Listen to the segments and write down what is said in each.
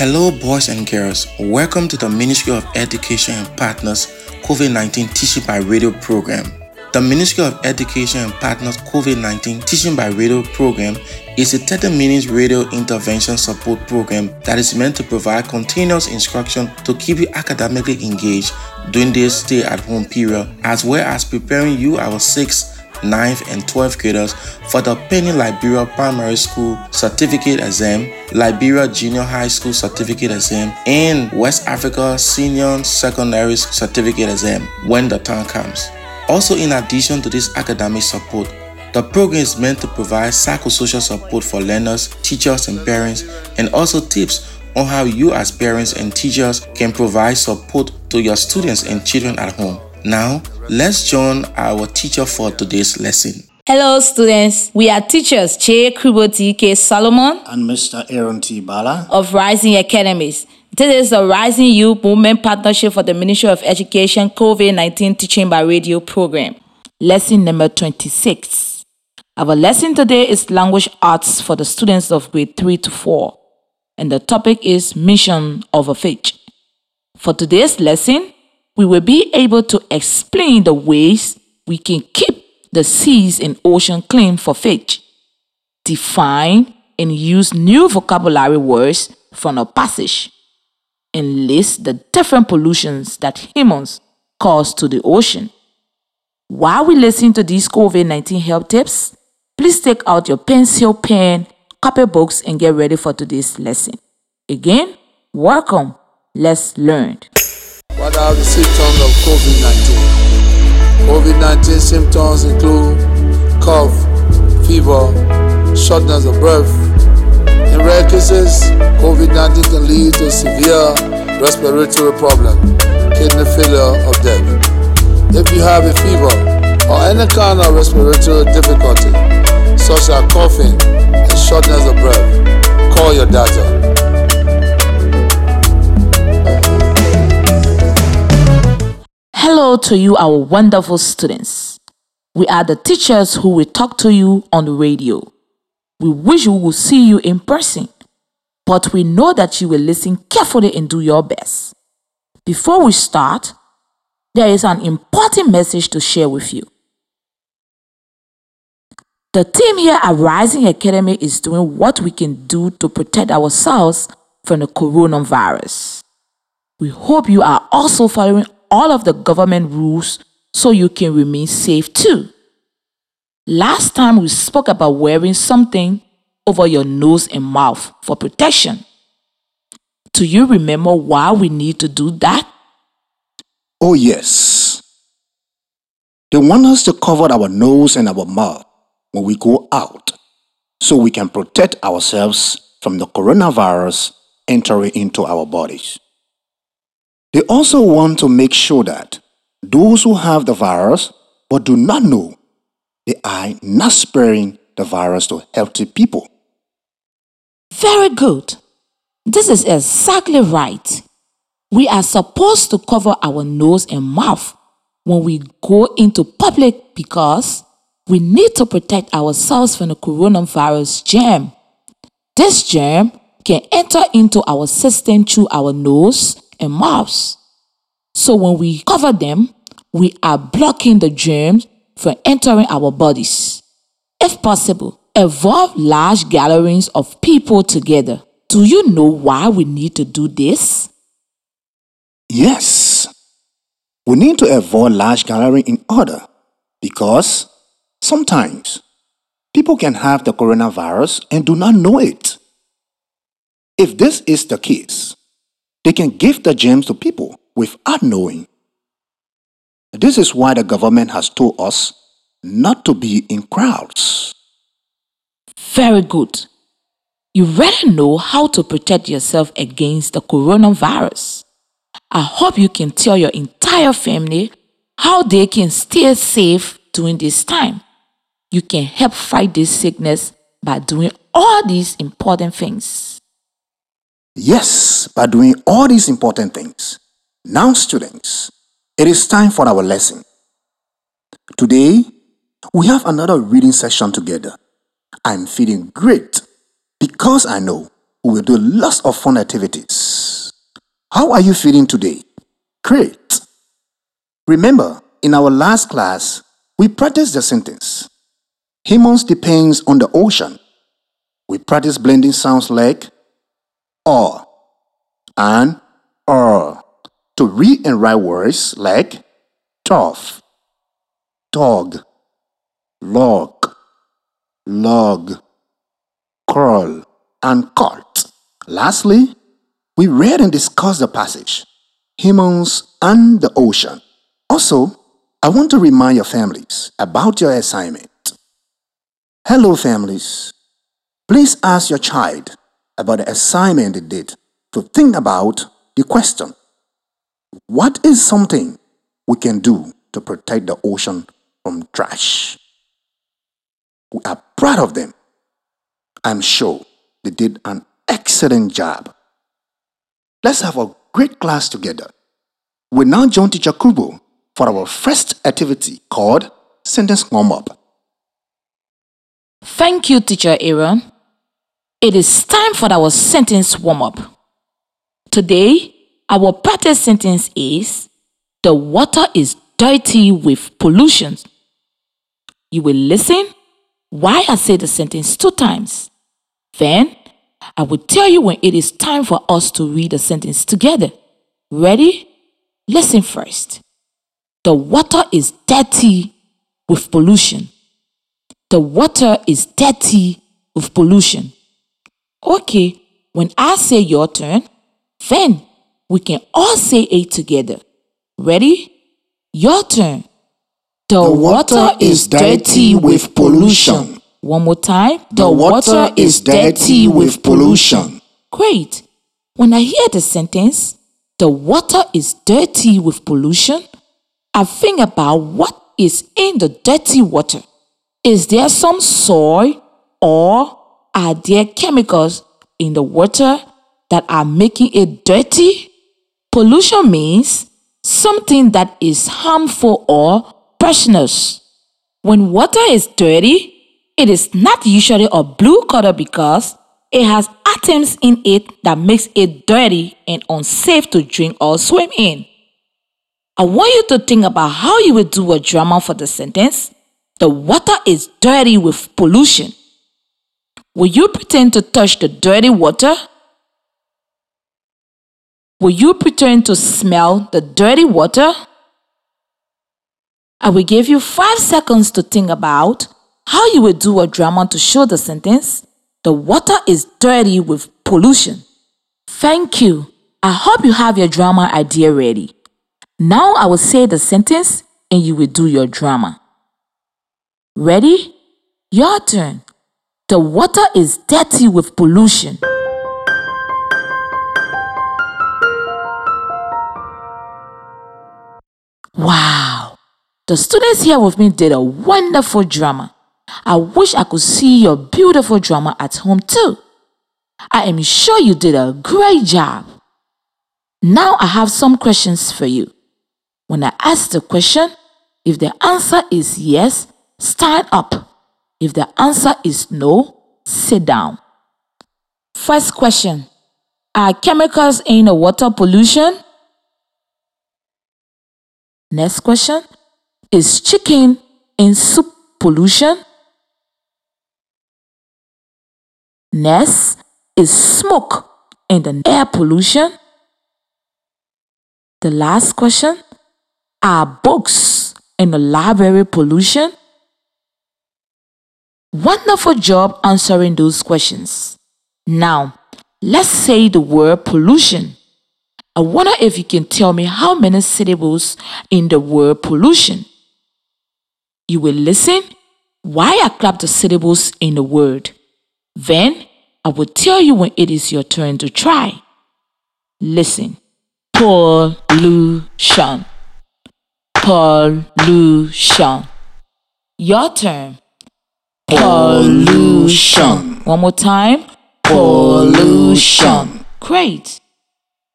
Hello, boys and girls. Welcome to the Ministry of Education and Partners COVID 19 Teaching by Radio program. The Ministry of Education and Partners COVID 19 Teaching by Radio program is a 30 minute radio intervention support program that is meant to provide continuous instruction to keep you academically engaged during this stay at home period, as well as preparing you, our 6th 9th and 12th graders for the Penny Liberia Primary School Certificate Exam, Liberia Junior High School Certificate Exam, and West Africa Senior Secondary Certificate Exam when the time comes. Also, in addition to this academic support, the program is meant to provide psychosocial support for learners, teachers, and parents, and also tips on how you, as parents and teachers, can provide support to your students and children at home. Now, let's join our teacher for today's lesson. Hello, students. We are teachers Che Kriboti K. Solomon and Mr. Aaron T. Bala. of Rising Academies. This is the Rising Youth Movement Partnership for the Ministry of Education COVID 19 Teaching by Radio program. Lesson number 26. Our lesson today is Language Arts for the students of grade 3 to 4, and the topic is Mission of a Fish. For today's lesson, we will be able to explain the ways we can keep the seas and ocean clean for fish, define and use new vocabulary words from a passage, and list the different pollutions that humans cause to the ocean. While we listen to these COVID 19 health tips, please take out your pencil, pen, copy books, and get ready for today's lesson. Again, welcome. Let's learn. What are the symptoms of COVID 19? COVID 19 symptoms include cough, fever, shortness of breath. In rare cases, COVID 19 can lead to severe respiratory problem, kidney failure, or death. If you have a fever or any kind of respiratory difficulty, such as coughing and shortness of breath, call your doctor. Hello to you, our wonderful students. We are the teachers who will talk to you on the radio. We wish we will see you in person, but we know that you will listen carefully and do your best. Before we start, there is an important message to share with you. The team here at Rising Academy is doing what we can do to protect ourselves from the coronavirus. We hope you are also following all of the government rules so you can remain safe too. Last time we spoke about wearing something over your nose and mouth for protection. Do you remember why we need to do that? Oh, yes. They want us to cover our nose and our mouth when we go out so we can protect ourselves from the coronavirus entering into our bodies. They also want to make sure that those who have the virus but do not know they are not spreading the virus to healthy people. Very good. This is exactly right. We are supposed to cover our nose and mouth when we go into public because we need to protect ourselves from the coronavirus germ. This germ can enter into our system through our nose and mouth. So when we cover them, we are blocking the germs from entering our bodies. If possible, avoid large gatherings of people together. Do you know why we need to do this? Yes, we need to avoid large gathering in order because sometimes people can have the coronavirus and do not know it. If this is the case, they can give the germs to people without knowing. This is why the government has told us not to be in crowds. Very good. You really know how to protect yourself against the coronavirus. I hope you can tell your entire family how they can stay safe during this time. You can help fight this sickness by doing all these important things. Yes, by doing all these important things. Now, students, it is time for our lesson. Today, we have another reading session together. I'm feeling great because I know we will do lots of fun activities. How are you feeling today? Great. Remember, in our last class, we practiced the sentence. Humans depends on the ocean. We practice blending sounds like or and or to read and write words like tough, dog, log, log, crawl, and cart. Lastly, we read and discussed the passage, humans and the ocean. Also, I want to remind your families about your assignment. Hello, families. Please ask your child about the assignment they did to think about the question What is something we can do to protect the ocean from trash? We are proud of them. I'm sure they did an excellent job. Let's have a great class together. We now join Teacher Kubo for our first activity called Sentence Warm Up. Thank you, Teacher Aaron. It is time for our sentence warm up. Today, our practice sentence is The water is dirty with pollution. You will listen why I say the sentence two times. Then, I will tell you when it is time for us to read the sentence together. Ready? Listen first. The water is dirty with pollution. The water is dirty with pollution. Okay, when I say your turn, then we can all say it together. Ready? Your turn. The, water, is dirty with pollution. One more time. The, water, is dirty with pollution. Great. When I hear the sentence, the water is dirty with pollution, I think about what is in the dirty water. Is there some soil or are there chemicals in the water that are making it dirty? Pollution means something that is harmful or poisonous. When water is dirty, it is not usually a blue color because it has atoms in it that makes it dirty and unsafe to drink or swim in. I want you to think about how you would do a drama for the sentence. The water is dirty with pollution. Will you pretend to touch the dirty water? Will you pretend to smell the dirty water? I will give you five seconds to think about how you will do a drama to show the sentence. The water is dirty with pollution. Thank you. I hope you have your drama idea ready. Now I will say the sentence and you will do your drama. Ready? Your turn. The water is dirty with pollution. Wow! The students here with me did a wonderful drama. I wish I could see your beautiful drama at home too. I am sure you did a great job. Now I have some questions for you. When I ask the question, if the answer is yes, stand up. If the answer is no, sit down. First question Are chemicals in the water pollution? Next question Is chicken in soup pollution? Next is smoke in the air pollution? The last question Are books in the library pollution? Wonderful job answering those questions. Now, let's say the word pollution. I wonder if you can tell me how many syllables in the word pollution. You will listen why I clap the syllables in the word. Then I will tell you when it is your turn to try. Listen. Pollution. Pollution. Your turn. Pollution. One more time. Pollution. Great.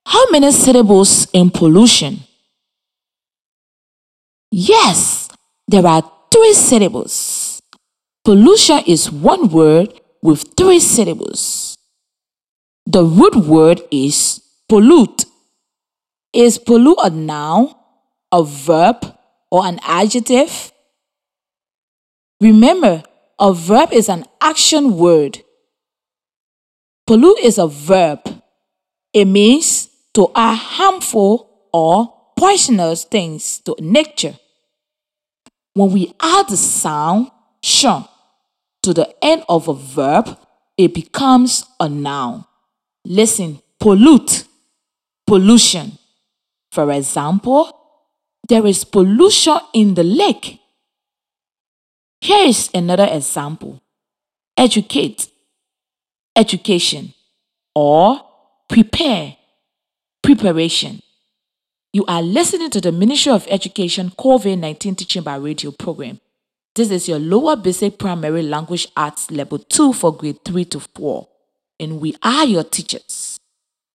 How many syllables in pollution? Yes, There are three syllables. Pollution is one word with three syllables. The root word is pollute. Is pollute a noun, a verb, or an adjective? Remember, a verb is an action word. Pollute is a verb. It means to add harmful or poisonous things to nature. When we add the sound shun to the end of a verb, it becomes a noun. Listen, pollute, pollution. For example, there is pollution in the lake. Here is another example educate, education, or prepare, preparation. You are listening to the Ministry of Education COVID 19 Teaching by Radio program. This is your lower basic primary language arts level 2 for grade 3 to 4, and we are your teachers.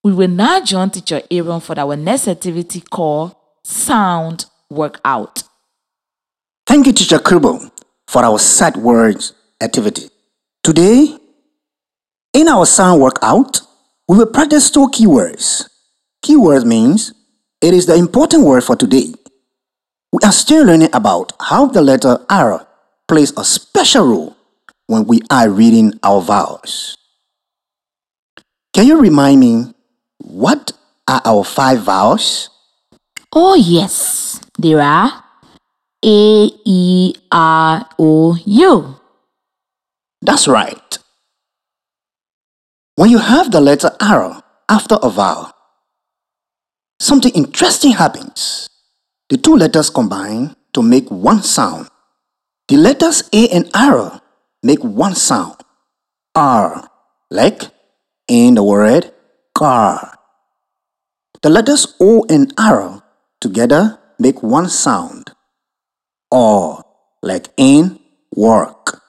We will now join teacher Aaron for our next activity called Sound Workout. Thank you, Teacher Kubo, for our set words activity. Today, in our sound workout, we will practice two keywords. Keyword means it is the important word for today. We are still learning about how the letter R plays a special role when we are reading our vowels. Can you remind me what are our five vowels? Oh, yes, there are A, E, R, O, U. That's right. When you have the letter R after a vowel, something interesting happens. The two letters combine to make one sound. The letters A and R make one sound. R, like in the word car. The letters O and R together make one sound. Or, like in work.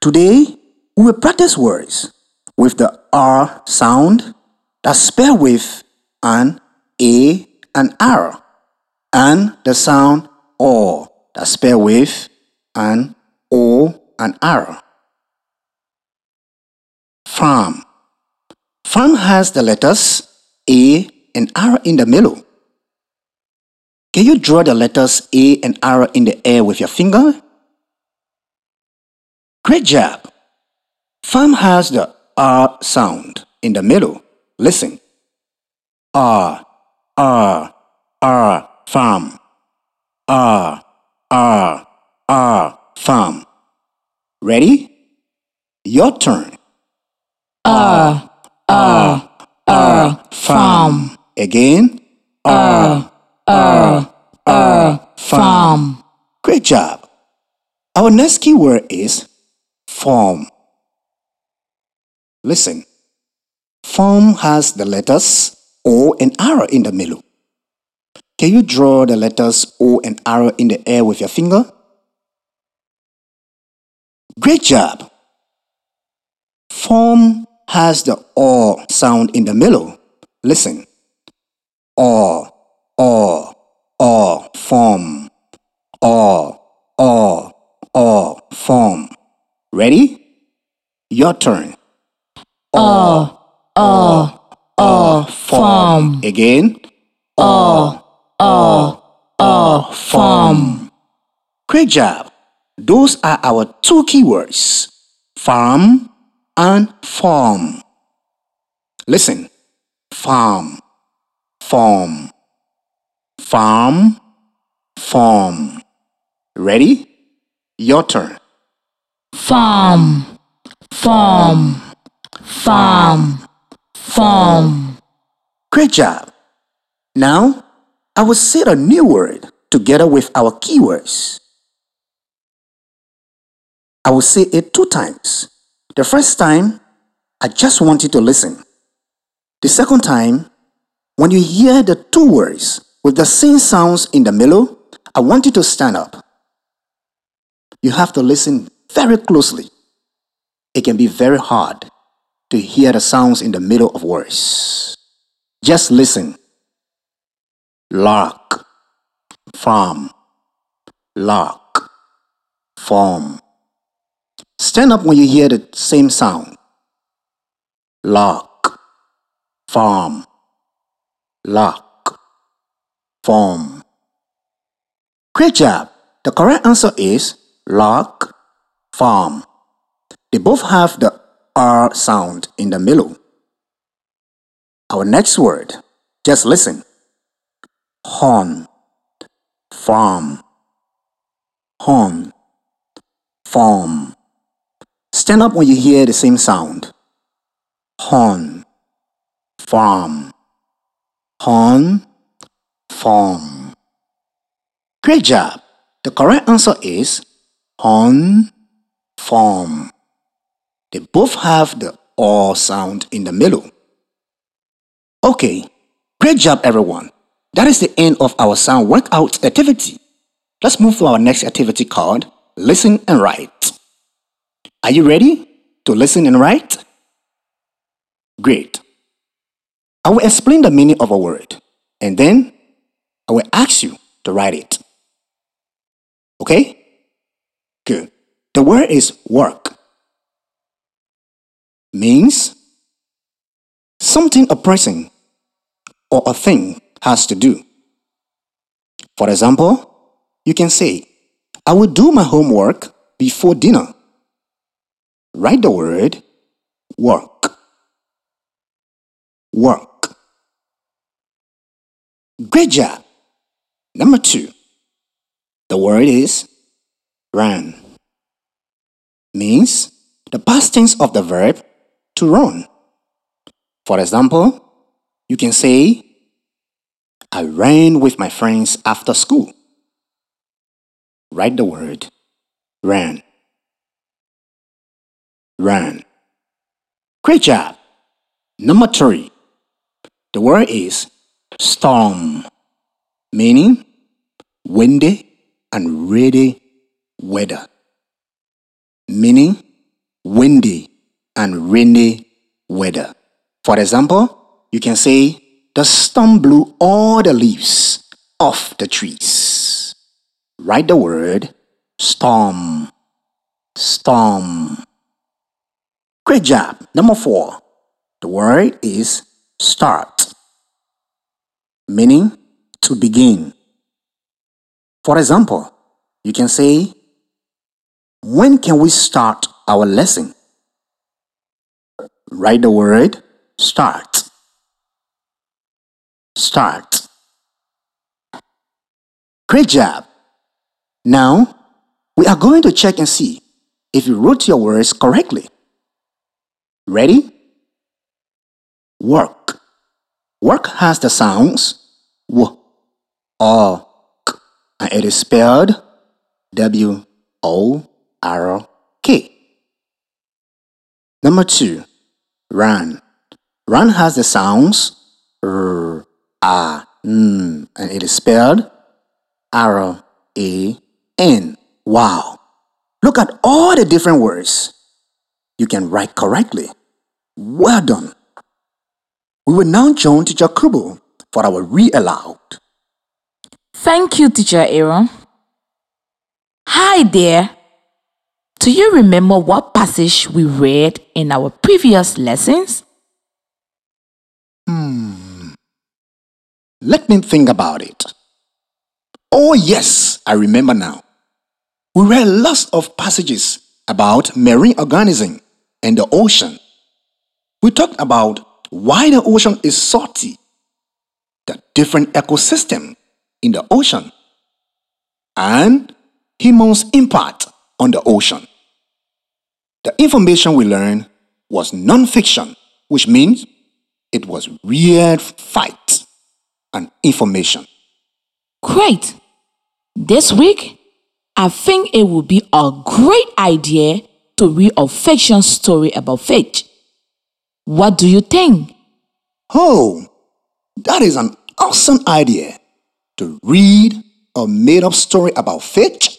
Today, we will practice words with the R sound that spell with an A and R, and the sound O that spell with an O and R. Farm. Farm has the letters A and R in the middle. Can you draw the letters A and R in the air with your finger? Great job! Farm has the R sound in the middle. Listen. R, R, R, farm. R, R, R, farm. Ready? Your turn. R, R, R, farm. Again. R, R, R, farm. Great job. Our next keyword is form. Listen. Form has the letters O and R in the middle. Can you draw the letters O and R in the air with your finger? Great job. Form has the O sound in the middle. Listen. O, O, O, form. O, O, O, form. Ready? Your turn. O, O, O, form. Again. O, O, O, form. Great job. Those are our two keywords farm and form. Listen farm, form, farm, form. Ready? Your turn. Farm, farm, farm, farm. Great job. Now, I will say a new word together with our keywords. I will say it two times. The first time, I just want you to listen. The second time, when you hear the two words with the same sounds in the middle, I want you to stand up. You have to listen very closely. It can be very hard to hear the sounds in the middle of words. Just listen. Lark, farm, lark, form. Stand up when you hear the same sound. Lark, farm, lark, form. Great job. The correct answer is lark, farm. They both have the R sound in the middle. Our next word, just listen. Horn, farm, horn, farm. Stand up when you hear the same sound. Horn, farm, horn, farm. Great job. The correct answer is horn, farm. They both have the R sound in the middle. Okay, great job, everyone. That is the end of our sound workout activity. Let's move to our next activity called Listen and Write. Are you ready to listen and write? Great. I will explain the meaning of a word and then I will ask you to write it. Okay? Good. The word is work. Means something a person or a thing has to do. For example, you can say, I will do my homework before dinner. Write the word work. Work. Great job. Number two, the word is ran. Means the past tense of the verb to run. For example, you can say, I ran with my friends after school. Write the word ran. Ran. Great job. Number three. The word is storm, meaning windy and rainy weather. Meaning windy and rainy weather. For example, you can say, the storm blew all the leaves off the trees. Write the word storm. Storm. Great job. Number four. The word is start, meaning to begin. For example, you can say, When can we start our lesson? Write the word start start. Great job. Now, we are going to check and see if you wrote your words correctly. Ready? Work. Work has the sounds w, o, k, and it is spelled W O R K. Number two, run. Run has the sounds r, a, n, and it is spelled R A N. Wow. Look at all the different words you can write correctly. Well done. We will now join Teacher Kubo for our read aloud. Thank you, Teacher Aaron. Hi there. Do you remember what passage we read in our previous lessons? Hmm. Let me think about it. Oh, yes, I remember now. We read lots of passages about marine organism and the ocean. We talked about why the ocean is salty, the different ecosystem in the ocean, and human's impact on the ocean. The information we learned was non-fiction, which means it was real facts and information. Great. This week, I think it would be a great idea to read a fiction story about fish. What do you think? Oh, that is an awesome idea to read a made up story about fish.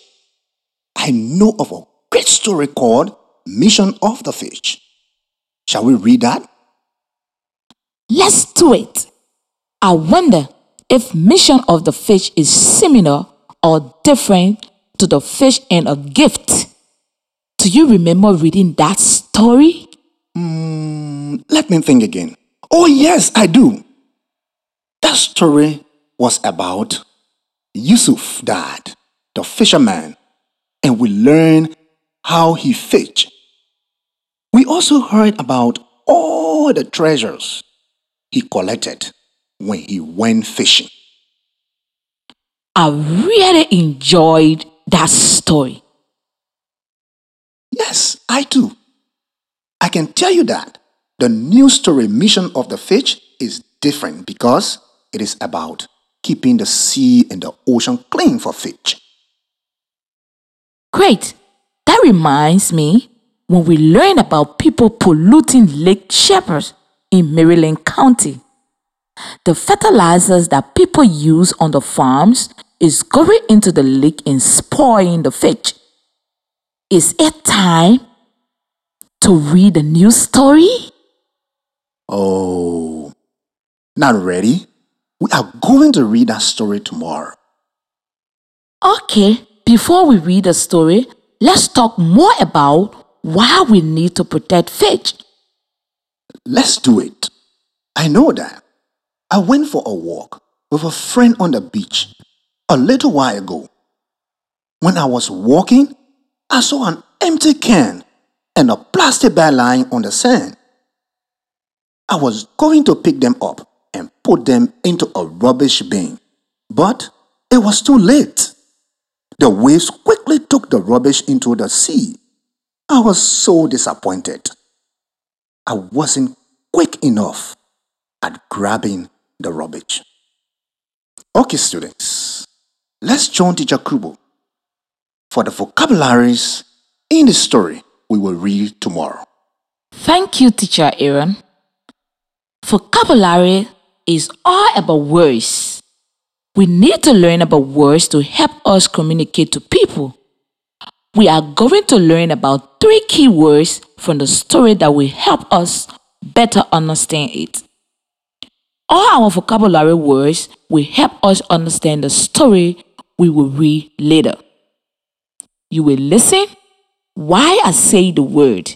I know of a great story called Mission of the Fish. Shall we read that? Let's do it. I wonder if mission of the fish is similar or different to the fish and a gift. Do you remember reading that story? Hmm, let me think again. Oh, yes, I do. That story was about Yusuf, dad, the fisherman, and we learn how he fished. We also heard about all the treasures he collected when he went fishing. I really enjoyed that story. Yes, I do. I can tell you that the new story mission of the fish is different because it is about keeping the sea and the ocean clean for fish. Great. That reminds me when we learn about people polluting Lake Shepherd in Maryland County. The fertilizers that people use on the farms is going into the lake and spoiling the fish. Is it time to read the news story? Oh, not ready? We are going to read that story tomorrow. Okay, before we read the story, let's talk more about why we need to protect fish. Let's do it. I know that. I went for a walk with a friend on the beach a little while ago. When I was walking, I saw an empty can and a plastic bag lying on the sand. I was going to pick them up and put them into a rubbish bin, but it was too late. The waves quickly took the rubbish into the sea. I was so disappointed. I wasn't quick enough at grabbing the rubbish. Okay, students, let's join Teacher Kubo for the vocabularies in the story we will read tomorrow. Thank you, Teacher Aaron. Vocabulary is all about words. We need to learn about words to help us communicate to people. We are going to learn about three key words from the story that will help us better understand it. All our vocabulary words will help us understand the story we will read later. You will listen why I say the word.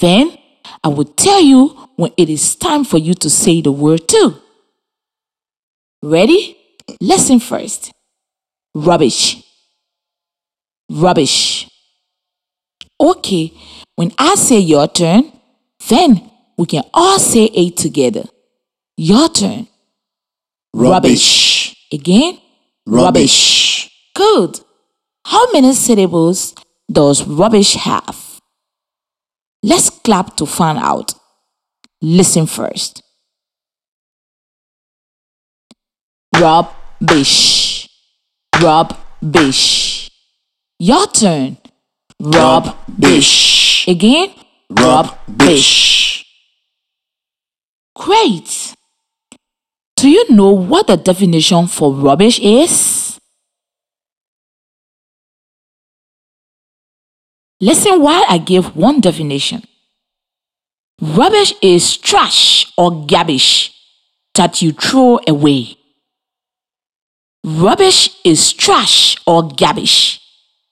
Then I will tell you when it is time for you to say the word too. Ready? Listen first. Rubbish. Rubbish. Okay, when I say your turn, then we can all say it together. Your turn. Rubbish. Again? Rubbish. Good. How many syllables does rubbish have? Let's clap to find out. Listen first. Rubbish. Rubbish. Your turn. Rubbish. Again? Rubbish. Great. Do you know what the definition for rubbish is? Listen while I give one definition. Rubbish is trash or garbage that you throw away. Rubbish is trash or garbage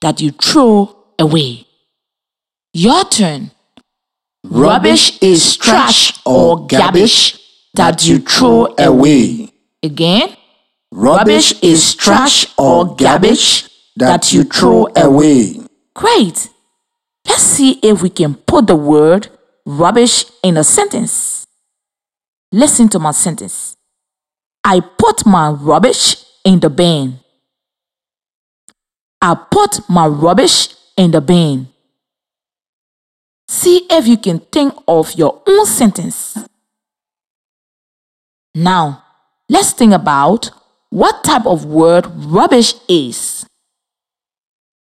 that you throw away. Your turn. Rubbish is trash or garbage that you throw away. Again, rubbish is trash or garbage that you throw away. Great. Let's see if we can put the word rubbish in a sentence. Listen to my sentence. I put my rubbish in the bin. I put my rubbish in the bin. See if you can think of your own sentence. Now, let's think about what type of word rubbish is.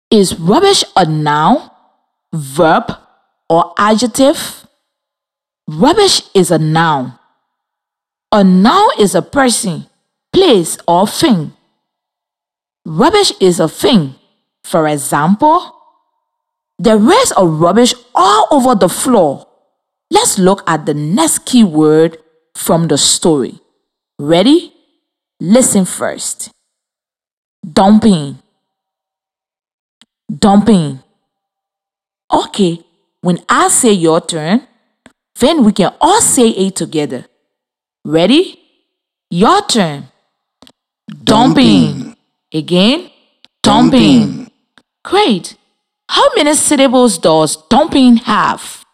Is rubbish a noun, verb, or adjective? Rubbish is a noun. A noun is a person, place, or thing. Rubbish is a thing. For example, there is a rubbish all over the floor. Let's look at the next key word from the story. Ready? Listen first. Dumping. dumping. Okay, when I say your turn, then we can all say it together. Ready? Your turn. Dumping. Again. Dumping. Great. How many syllables does dumping have?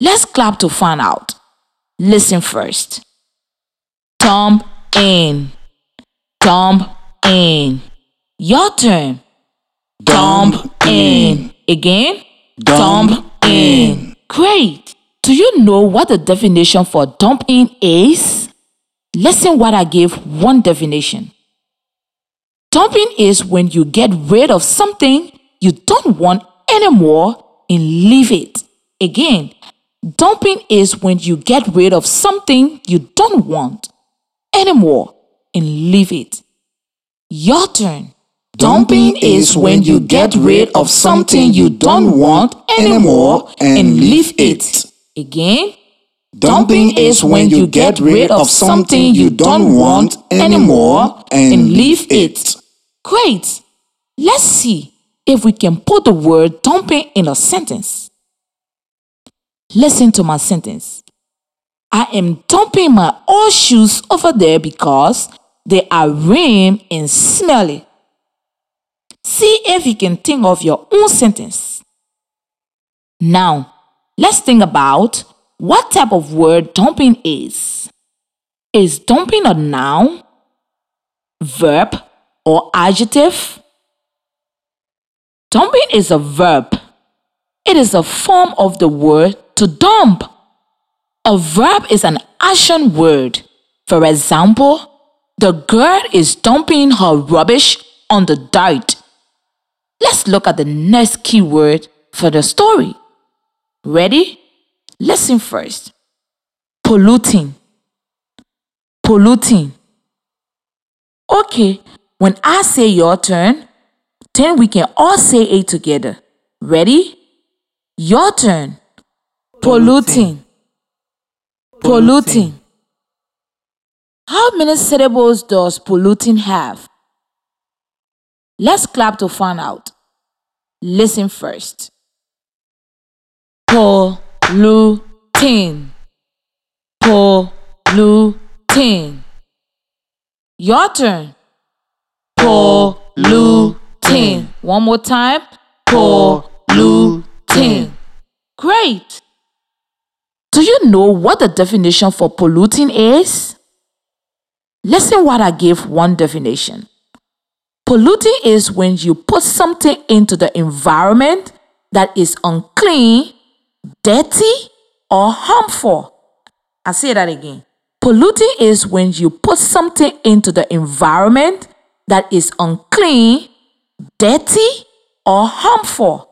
Let's clap to find out. Listen first. Dump in. Dump in. Your turn. Dump in. Again. Dump in. Great. Do you know what the definition for dump in is? Listen what I gave one definition. Dumping is when you get rid of something you don't want anymore and leave it. Again, dumping is when you get rid of something you don't want anymore and leave it. Your turn. Dumping is when you get rid of something you don't want anymore and leave it. Again, dumping is when you get rid of something you don't want anymore and leave it. Great. Let's see if we can put the word dumping in a sentence. Listen to my sentence. I am dumping my old shoes over there because they are rim and smelly. See if you can think of your own sentence. Now, let's think about what type of word dumping is. Is dumping a noun, verb, or adjective? Dumping is a verb. It is a form of the word to dump. A verb is an action word. For example, the girl is dumping her rubbish on the dirt. Let's look at the next keyword for the story. Ready? Listen first. Polluting. Polluting. Okay, when I say your turn, then we can all say it together. Ready? Your turn. Polluting. Polluting. How many syllables does polluting have? Let's clap to find out. Listen first. Polluting. Polluting. Your turn. Polluting. One more time. Polluting. Great. Do you know what the definition for polluting is? Listen what I gave one definition. Polluting is when you put something into the environment that is unclean, dirty, or harmful. I say that again. Polluting is when you put something into the environment that is unclean, dirty, or harmful.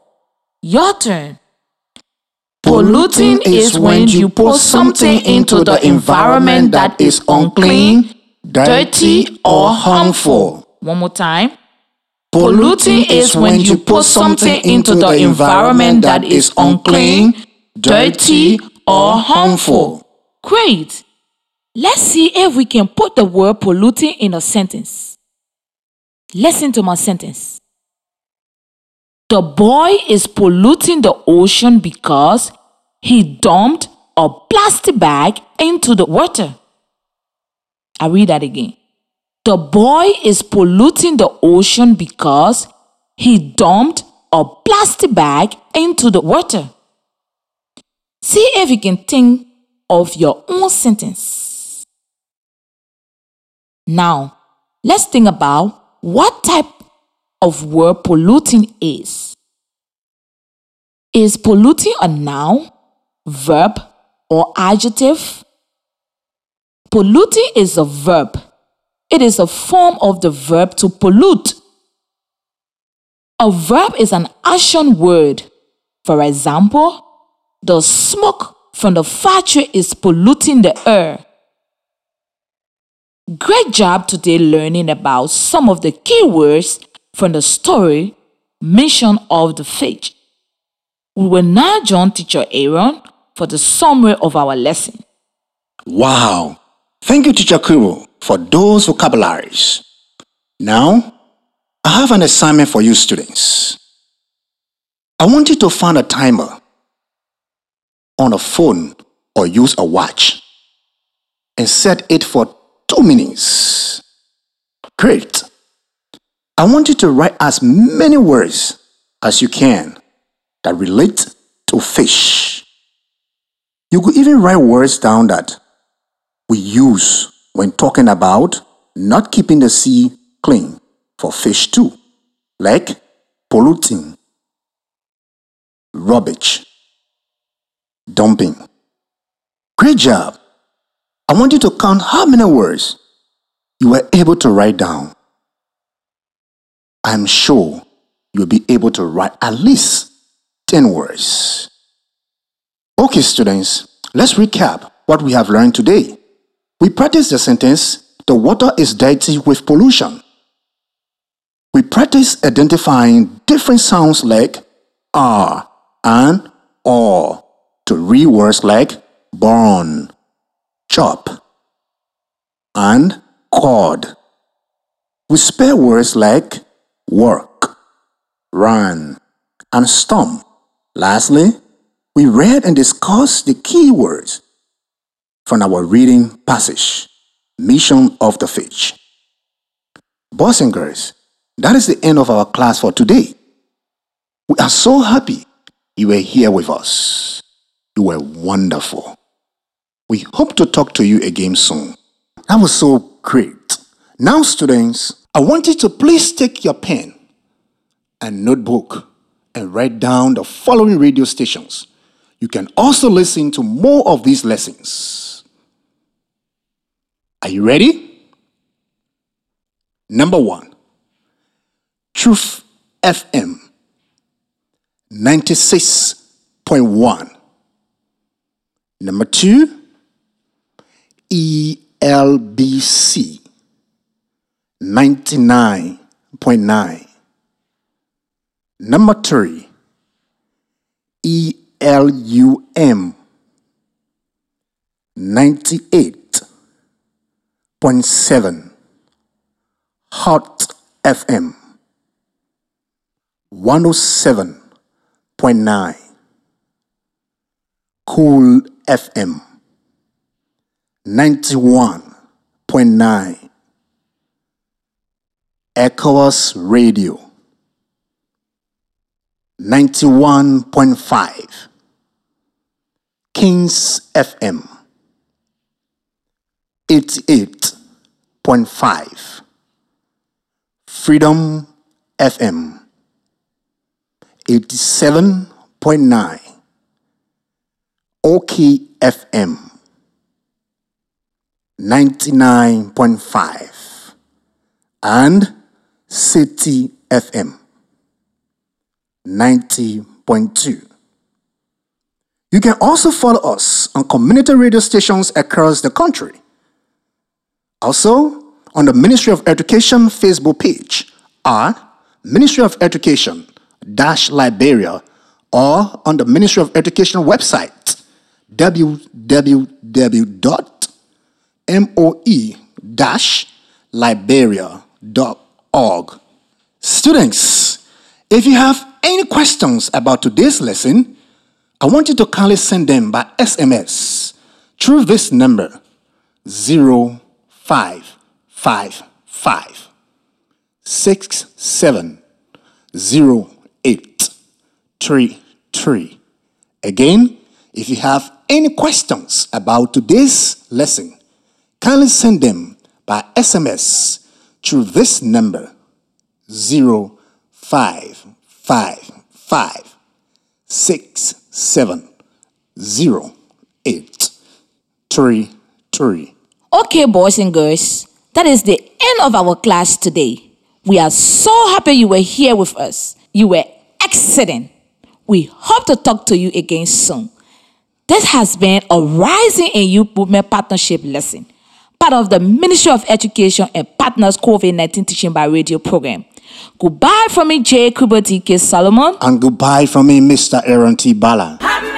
Your turn. Polluting is when you put something into the environment that is unclean, dirty, or harmful. One more time. Polluting is when you put something into the environment that is unclean, dirty, or harmful. Great. Let's see if we can put the word polluting in a sentence. Listen to my sentence. The boy is polluting the ocean because he dumped a plastic bag into the water. I read that again. The boy is polluting the ocean because he dumped a plastic bag into the water. See if you can think of your own sentence. Now, let's think about what type of word polluting is. Is polluting a noun, verb, or adjective? Polluting is a verb it is a form of the verb to pollute. A verb is an action word. For example, the smoke from the factory is polluting the air. Great job today learning about some of the key words from the story Mission of the Fish. We will now join teacher Aaron for the summary of our lesson. Wow! Thank you, teacher Kubo for those vocabularies. Now, I have an assignment for you, students. I want you to find a timer on a phone or use a watch and set it for two minutes. Great. I want you to write as many words as you can that relate to fish. You could even write words down that we use when talking about not keeping the sea clean for fish too, like polluting, rubbish, dumping. Great job. I want you to count how many words you were able to write down. I'm sure you'll be able to write at least 10 words. Okay, students, let's recap what we have learned today. We practiced the sentence, the water is dirty with pollution. We practiced identifying different sounds like R and or to read words like burn, chop, and cord. We spell words like work, run, and stomp. Lastly, we read and discussed the key words from our reading passage, Mission of the Fish. Boys and girls, that is the end of our class for today. We are so happy you were here with us. You were wonderful. We hope to talk to you again soon. That was so great. Now, students, I want you to please take your pen and notebook and write down the following radio stations. You can also listen to more of these lessons. Are you ready? Number one, Truth FM 96.1. Number two, ELBC 99.9. Number three, ELUM 98.7. Hot FM 107.9. Cool FM 91.9 Echoes Radio 91.5 Kings FM 88.5 Freedom FM 87.9 OK FM 99.5 and City FM 90.2. You can also follow us on community radio stations across the country. Also, on the Ministry of Education Facebook page at Ministry of Education Liberia or on the Ministry of Education website www.moe-liberia.org. Students, if you have any questions about today's lesson, I want you to kindly send them by SMS through this number 0555 670833. Again, if you have any questions about today's lesson, kindly send them by SMS through this number 0555 Okay, boys and girls, that is the end of our class today. We are so happy you were here with us. You were excellent. We hope to talk to you again soon. This has been a Rising in Youth Movement Partnership lesson, part of the Ministry of Education and Partners COVID 19 Teaching by Radio program. Goodbye from me, J. Kubo T.K. Solomon. And goodbye from me, Mr. Aaron T. Bala. Amen.